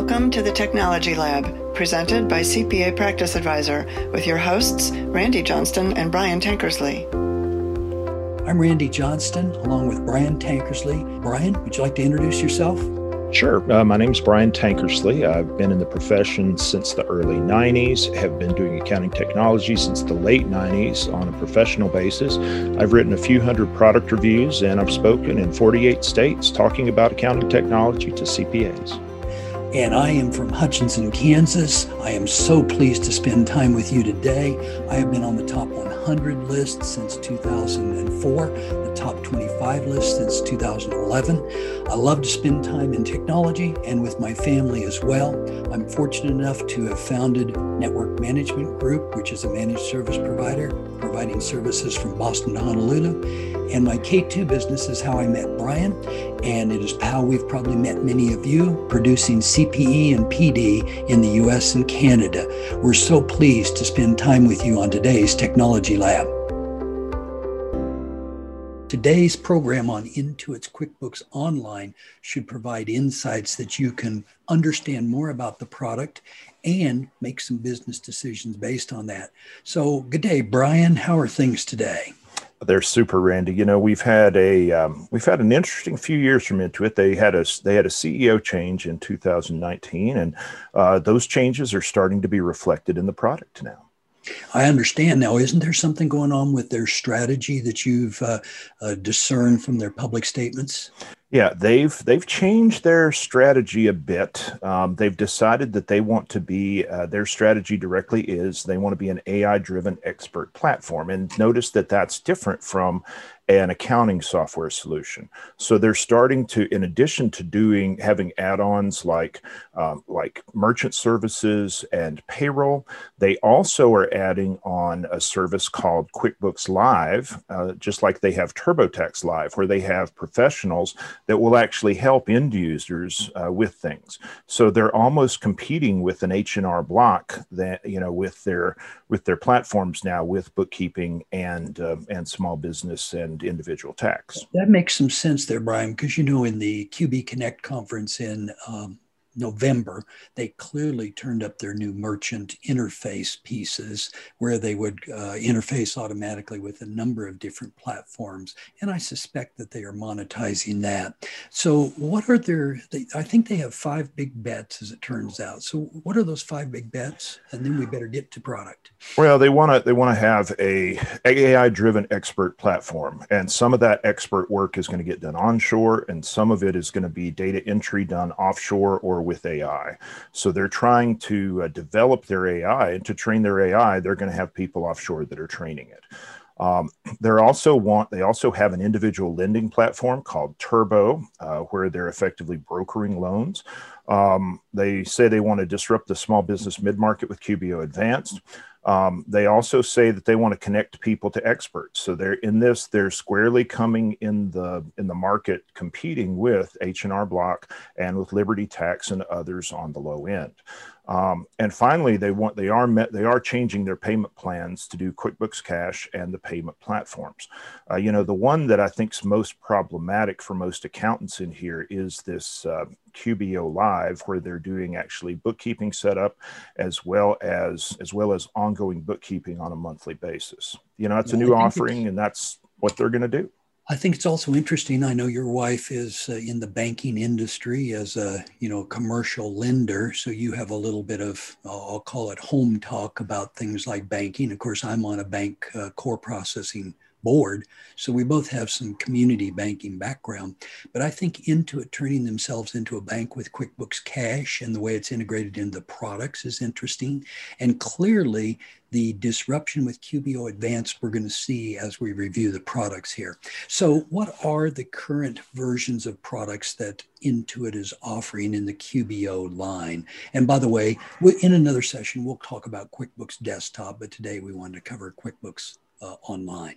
Welcome to the Technology Lab, presented by CPA Practice Advisor, with your hosts, Randy Johnston and Brian Tankersley. I'm Randy Johnston, along with Brian Tankersley. Brian, would you like to introduce yourself? Sure. Uh, my name is Brian Tankersley. I've been in the profession since the early 90s, have been doing accounting technology since the late 90s on a professional basis. I've written a few hundred product reviews and I've spoken in 48 states talking about accounting technology to CPAs and I am from Hutchinson, Kansas. I am so pleased to spend time with you today. I have been on the top 100 list since 2004, the top 25 list since 2011. I love to spend time in technology and with my family as well. I'm fortunate enough to have founded Network Management Group, which is a managed service provider providing services from Boston to Honolulu. And my K2 business is how I met Brian, and it is how we've probably met many of you producing CPE and PD in the US and Canada. We're so pleased to spend time with you on today's Technology Lab. Today's program on Intuit's QuickBooks Online should provide insights that you can understand more about the product and make some business decisions based on that. So, good day, Brian. How are things today? They're super, Randy. You know, we've had a um, we've had an interesting few years from Intuit. They had a they had a CEO change in 2019, and uh, those changes are starting to be reflected in the product now. I understand now. Isn't there something going on with their strategy that you've uh, uh, discerned from their public statements? Yeah, they've they've changed their strategy a bit. Um, they've decided that they want to be uh, their strategy directly is they want to be an AI driven expert platform. And notice that that's different from an accounting software solution. So they're starting to, in addition to doing having add-ons like um, like merchant services and payroll, they also are adding on a service called QuickBooks Live, uh, just like they have TurboTax Live, where they have professionals that will actually help end users uh, with things. So they're almost competing with an H&R Block that you know with their with their platforms now with bookkeeping and uh, and small business and individual tax. That makes some sense there, Brian, because you know, in the QB Connect conference in um, November, they clearly turned up their new merchant interface pieces where they would uh, interface automatically with a number of different platforms. And I suspect that they are monetizing that. So, what are their, they, I think they have five big bets as it turns out. So, what are those five big bets? And then we better get to product. Well, they want to they want to have a AI driven expert platform, and some of that expert work is going to get done onshore, and some of it is going to be data entry done offshore or with AI. So they're trying to uh, develop their AI, and to train their AI, they're going to have people offshore that are training it. Um, they also want they also have an individual lending platform called Turbo, uh, where they're effectively brokering loans. Um, they say they want to disrupt the small business mid market with QBO Advanced. Um, they also say that they want to connect people to experts. So they're in this, they're squarely coming in the in the market, competing with H and R Block and with Liberty Tax and others on the low end. Um, and finally, they want they are met, they are changing their payment plans to do QuickBooks Cash and the payment platforms. Uh, you know, the one that I think is most problematic for most accountants in here is this uh, QBO Live, where they're doing actually bookkeeping setup as well as as well as ongoing bookkeeping on a monthly basis. You know, it's a new offering, and that's what they're going to do. I think it's also interesting. I know your wife is uh, in the banking industry as a you know commercial lender, so you have a little bit of I'll call it home talk about things like banking. Of course, I'm on a bank uh, core processing board. So we both have some community banking background. But I think Intuit turning themselves into a bank with QuickBooks Cash and the way it's integrated into the products is interesting. And clearly, the disruption with QBO Advanced we're going to see as we review the products here. So, what are the current versions of products that Intuit is offering in the QBO line? And by the way, in another session, we'll talk about QuickBooks Desktop, but today we wanted to cover QuickBooks uh, Online.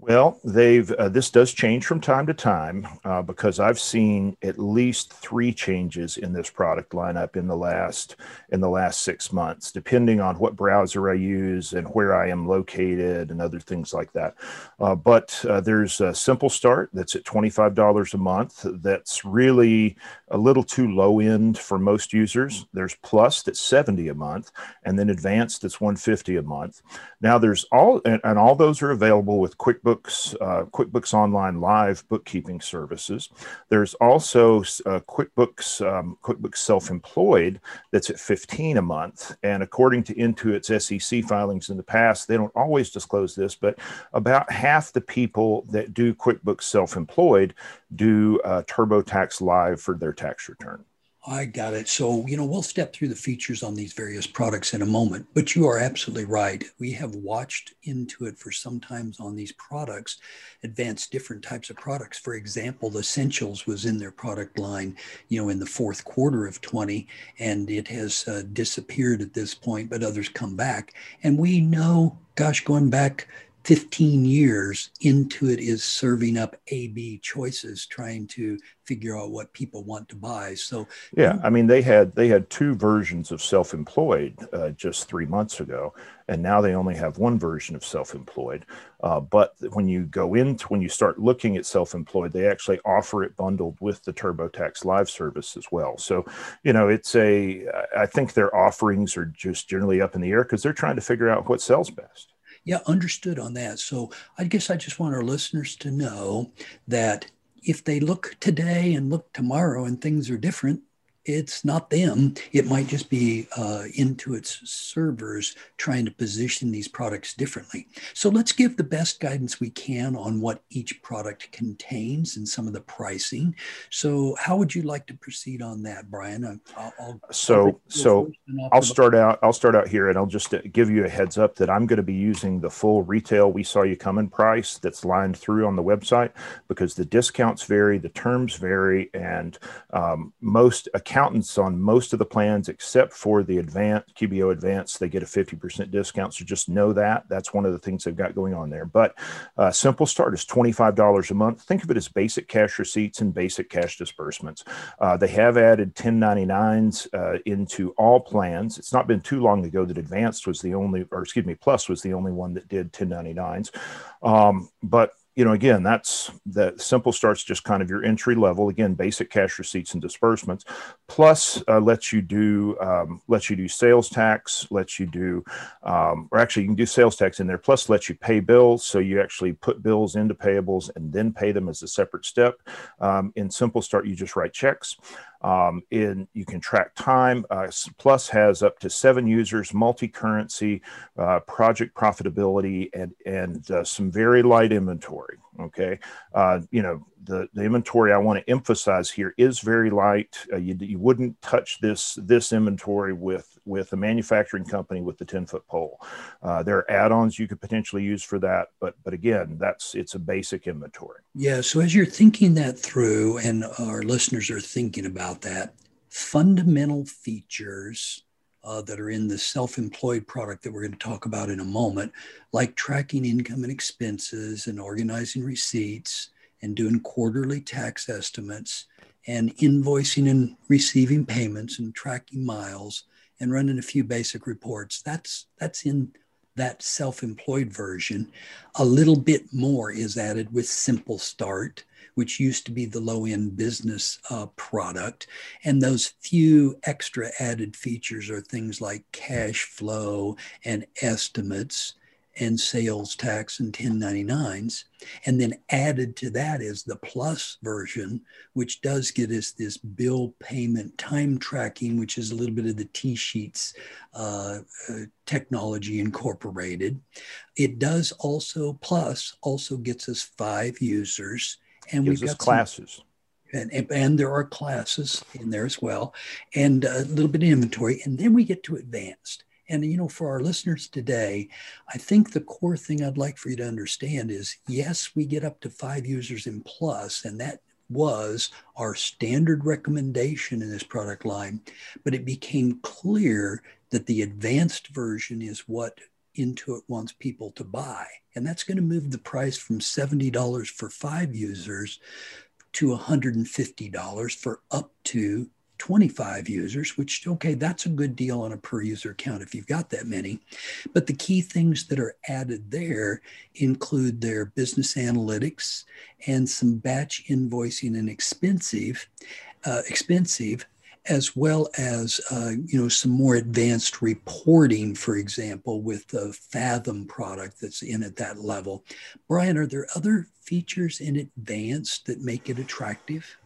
Well, they've uh, this does change from time to time uh, because I've seen at least three changes in this product lineup in the last in the last six months, depending on what browser I use and where I am located and other things like that. Uh, but uh, there's a simple start that's at twenty five dollars a month. That's really a little too low end for most users. There's Plus that's seventy a month, and then Advanced that's one fifty a month. Now there's all and, and all those are available with QuickBooks QuickBooks, uh, QuickBooks Online Live bookkeeping services. There's also uh, QuickBooks, um, QuickBooks Self-Employed that's at 15 a month. And according to Intuit's SEC filings in the past, they don't always disclose this, but about half the people that do QuickBooks Self-Employed do uh, TurboTax Live for their tax return. I got it. So, you know, we'll step through the features on these various products in a moment, but you are absolutely right. We have watched Intuit for sometimes on these products, advance different types of products. For example, the Essentials was in their product line, you know, in the fourth quarter of 20, and it has uh, disappeared at this point, but others come back. And we know, gosh, going back 15 years Intuit is serving up A B choices, trying to figure out what people want to buy. So yeah, I mean they had they had two versions of self-employed uh, just three months ago, and now they only have one version of self-employed. Uh, but when you go into when you start looking at self-employed, they actually offer it bundled with the TurboTax Live service as well. So you know it's a I think their offerings are just generally up in the air because they're trying to figure out what sells best. Yeah, understood on that. So I guess I just want our listeners to know that if they look today and look tomorrow and things are different, it's not them. It might just be uh, Intuit's servers trying to position these products differently. So let's give the best guidance we can on what each product contains and some of the pricing. So how would you like to proceed on that, Brian? I'll, I'll, so I'll so I'll start out. I'll start out here, and I'll just uh, give you a heads up that I'm going to be using the full retail we saw you coming price that's lined through on the website because the discounts vary, the terms vary, and um, most accounts accountants on most of the plans except for the advanced QBO advanced, they get a 50% discount. So just know that. That's one of the things they've got going on there. But uh, simple start is $25 a month. Think of it as basic cash receipts and basic cash disbursements. Uh, they have added 1099s uh, into all plans. It's not been too long ago that advanced was the only, or excuse me, plus was the only one that did 1099s. Um, but you know, again, that's that simple starts just kind of your entry level. Again, basic cash receipts and disbursements, plus uh, lets you do um, lets you do sales tax, lets you do, um, or actually you can do sales tax in there. Plus lets you pay bills, so you actually put bills into payables and then pay them as a separate step. Um, in Simple Start, you just write checks. Um, in you can track time. Uh, Plus has up to seven users, multi-currency, uh, project profitability, and and uh, some very light inventory. Okay, uh, you know the the inventory I want to emphasize here is very light. Uh, you, you wouldn't touch this this inventory with with a manufacturing company with the ten foot pole. Uh, there are add-ons you could potentially use for that, but but again, that's it's a basic inventory. Yeah. So as you're thinking that through, and our listeners are thinking about that, fundamental features uh, that are in the self employed product that we're going to talk about in a moment, like tracking income and expenses and organizing receipts and doing quarterly tax estimates and invoicing and receiving payments and tracking miles and running a few basic reports. That's, that's in that self employed version. A little bit more is added with Simple Start which used to be the low end business uh, product. And those few extra added features are things like cash flow and estimates and sales tax and 1099s. And then added to that is the plus version, which does get us this bill payment time tracking, which is a little bit of the TSheets uh, uh, technology incorporated. It does also, plus also gets us five users and we've got classes. Some, and, and there are classes in there as well, and a little bit of inventory, and then we get to advanced. And you know, for our listeners today, I think the core thing I'd like for you to understand is yes, we get up to five users in plus, and that was our standard recommendation in this product line. But it became clear that the advanced version is what Intuit wants people to buy. And that's going to move the price from $70 for five users to $150 for up to 25 users, which, okay, that's a good deal on a per user account if you've got that many. But the key things that are added there include their business analytics and some batch invoicing and expensive, uh, expensive as well as uh, you know some more advanced reporting, for example, with the Fathom product that's in at that level. Brian, are there other features in advanced that make it attractive?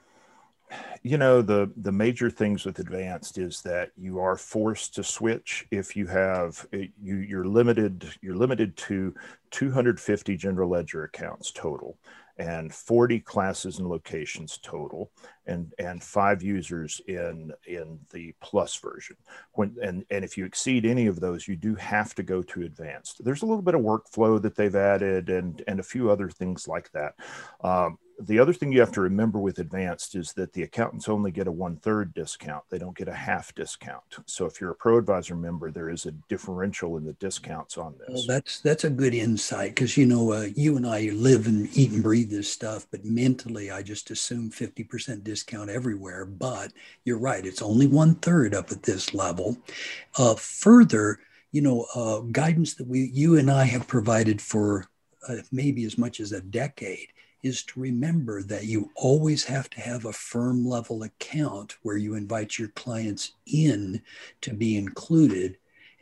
You know the the major things with advanced is that you are forced to switch if you have eh, you you're limited you're limited to 250 general ledger accounts total and 40 classes and locations total and and five users in in the plus version when and and if you exceed any of those you do have to go to advanced there's a little bit of workflow that they've added and and a few other things like that um, the other thing you have to remember with advanced is that the accountants only get a one third discount. They don't get a half discount. So if you're a pro advisor member, there is a differential in the discounts on this. Well, that's that's a good insight because you know uh, you and I live and eat and breathe this stuff, but mentally I just assume 50% discount everywhere. But you're right; it's only one third up at this level. Uh, further, you know, uh, guidance that we you and I have provided for uh, maybe as much as a decade is to remember that you always have to have a firm level account where you invite your clients in to be included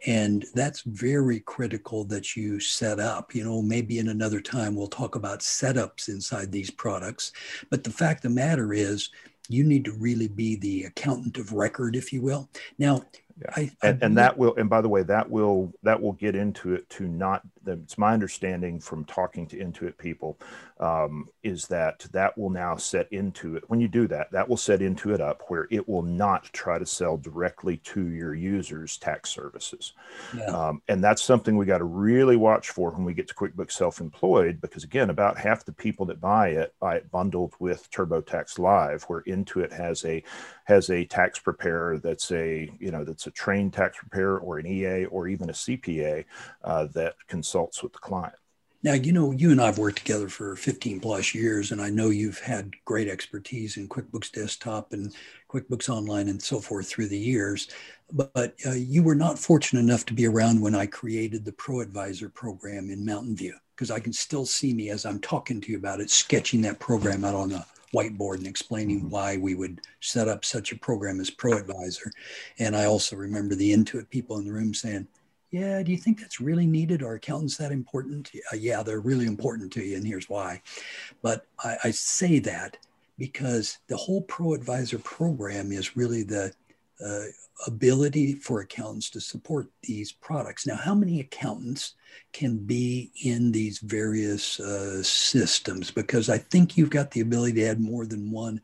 and that's very critical that you set up you know maybe in another time we'll talk about setups inside these products but the fact of the matter is you need to really be the accountant of record if you will now yeah. I, I and, and that will and by the way that will that will get Intuit to not it's my understanding from talking to intuit people um, is that that will now set Intuit when you do that that will set Intuit up where it will not try to sell directly to your users tax services yeah. um, and that's something we got to really watch for when we get to quickbooks self-employed because again about half the people that buy it buy it bundled with turbotax live where intuit has a has a tax preparer that's a you know that's a trained tax preparer or an ea or even a cpa uh, that consults with the client now, you know, you and I have worked together for 15 plus years, and I know you've had great expertise in QuickBooks Desktop and QuickBooks Online and so forth through the years. But uh, you were not fortunate enough to be around when I created the Pro Advisor program in Mountain View, because I can still see me as I'm talking to you about it, sketching that program out on the whiteboard and explaining mm-hmm. why we would set up such a program as Pro Advisor. And I also remember the Intuit people in the room saying, yeah, do you think that's really needed? Are accountants that important? Uh, yeah, they're really important to you, and here's why. But I, I say that because the whole Pro Advisor program is really the uh, ability for accountants to support these products. Now, how many accountants can be in these various uh, systems? Because I think you've got the ability to add more than one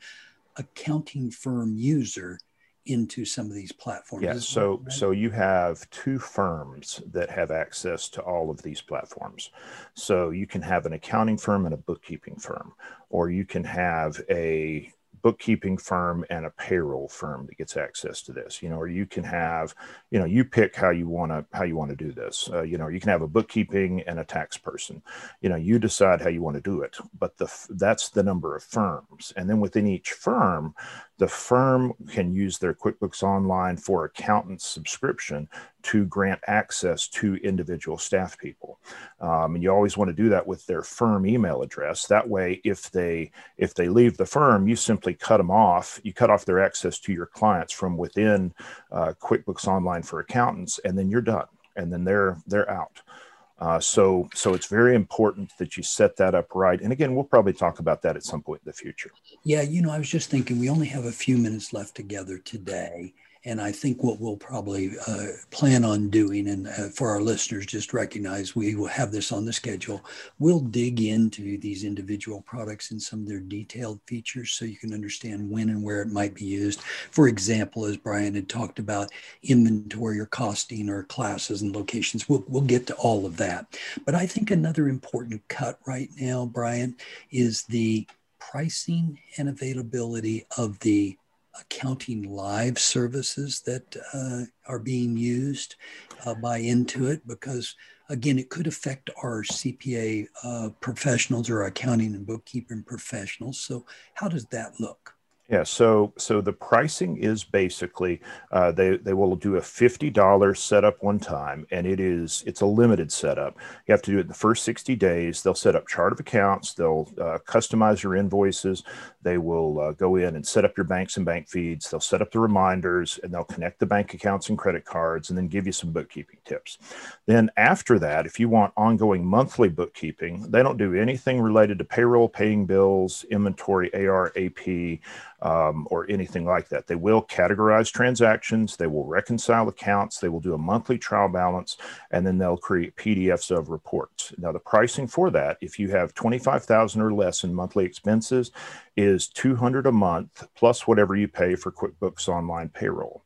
accounting firm user into some of these platforms. Yes. so right? so you have two firms that have access to all of these platforms. So you can have an accounting firm and a bookkeeping firm, or you can have a bookkeeping firm and a payroll firm that gets access to this you know or you can have you know you pick how you want to how you want to do this uh, you know you can have a bookkeeping and a tax person you know you decide how you want to do it but the that's the number of firms and then within each firm the firm can use their QuickBooks Online for accountant subscription to grant access to individual staff people. Um, and you always want to do that with their firm email address. That way, if they if they leave the firm, you simply cut them off. You cut off their access to your clients from within uh, QuickBooks Online for accountants, and then you're done. And then they're they're out. Uh, so, so it's very important that you set that up right. And again, we'll probably talk about that at some point in the future. Yeah, you know, I was just thinking we only have a few minutes left together today, and I think what we'll probably uh, plan on doing, and uh, for our listeners, just recognize we will have this on the schedule. We'll dig into these individual products and some of their detailed features so you can understand when and where it might be used. For example, as Brian had talked about, inventory or costing or classes and locations. We'll, we'll get to all of that. But I think another important cut right now, Brian, is the pricing and availability of the accounting live services that uh, are being used uh, by Intuit because again, it could affect our CPA uh, professionals or accounting and bookkeeping professionals. So, how does that look? Yeah, so so the pricing is basically uh, they they will do a fifty dollars setup one time, and it is it's a limited setup. You have to do it in the first sixty days. They'll set up chart of accounts. They'll uh, customize your invoices. They will uh, go in and set up your banks and bank feeds. They'll set up the reminders, and they'll connect the bank accounts and credit cards, and then give you some bookkeeping tips. Then after that, if you want ongoing monthly bookkeeping, they don't do anything related to payroll, paying bills, inventory, AR, AP um, or anything like that. They will categorize transactions, they will reconcile accounts, they will do a monthly trial balance, and then they'll create PDFs of reports. Now, the pricing for that, if you have 25,000 or less in monthly expenses, is 200 a month plus whatever you pay for QuickBooks Online payroll.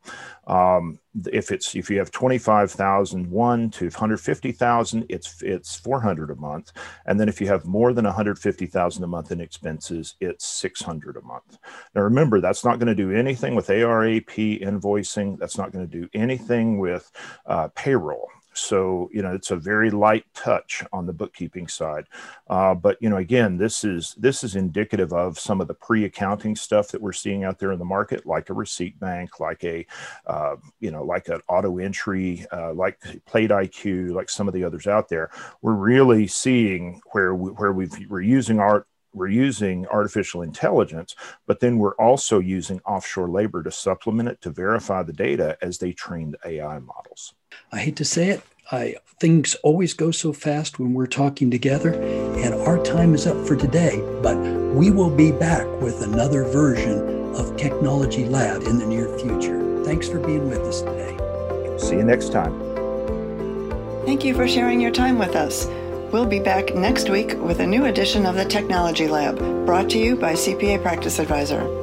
Um, if it's if you have 25,001 to 150,000, it's it's 400 a month, and then if you have more than 150,000 a month in expenses, it's 600 a month. Now remember, that's not going to do anything with ARAP invoicing. That's not going to do anything with uh, payroll. So, you know, it's a very light touch on the bookkeeping side. Uh, but, you know, again, this is this is indicative of some of the pre-accounting stuff that we're seeing out there in the market, like a receipt bank, like a, uh, you know, like an auto entry, uh, like Plate IQ, like some of the others out there. We're really seeing where we, where we've, we're using art we're using artificial intelligence, but then we're also using offshore labor to supplement it to verify the data as they train the AI models. I hate to say it, I, things always go so fast when we're talking together, and our time is up for today. But we will be back with another version of Technology Lab in the near future. Thanks for being with us today. See you next time. Thank you for sharing your time with us. We'll be back next week with a new edition of the Technology Lab, brought to you by CPA Practice Advisor.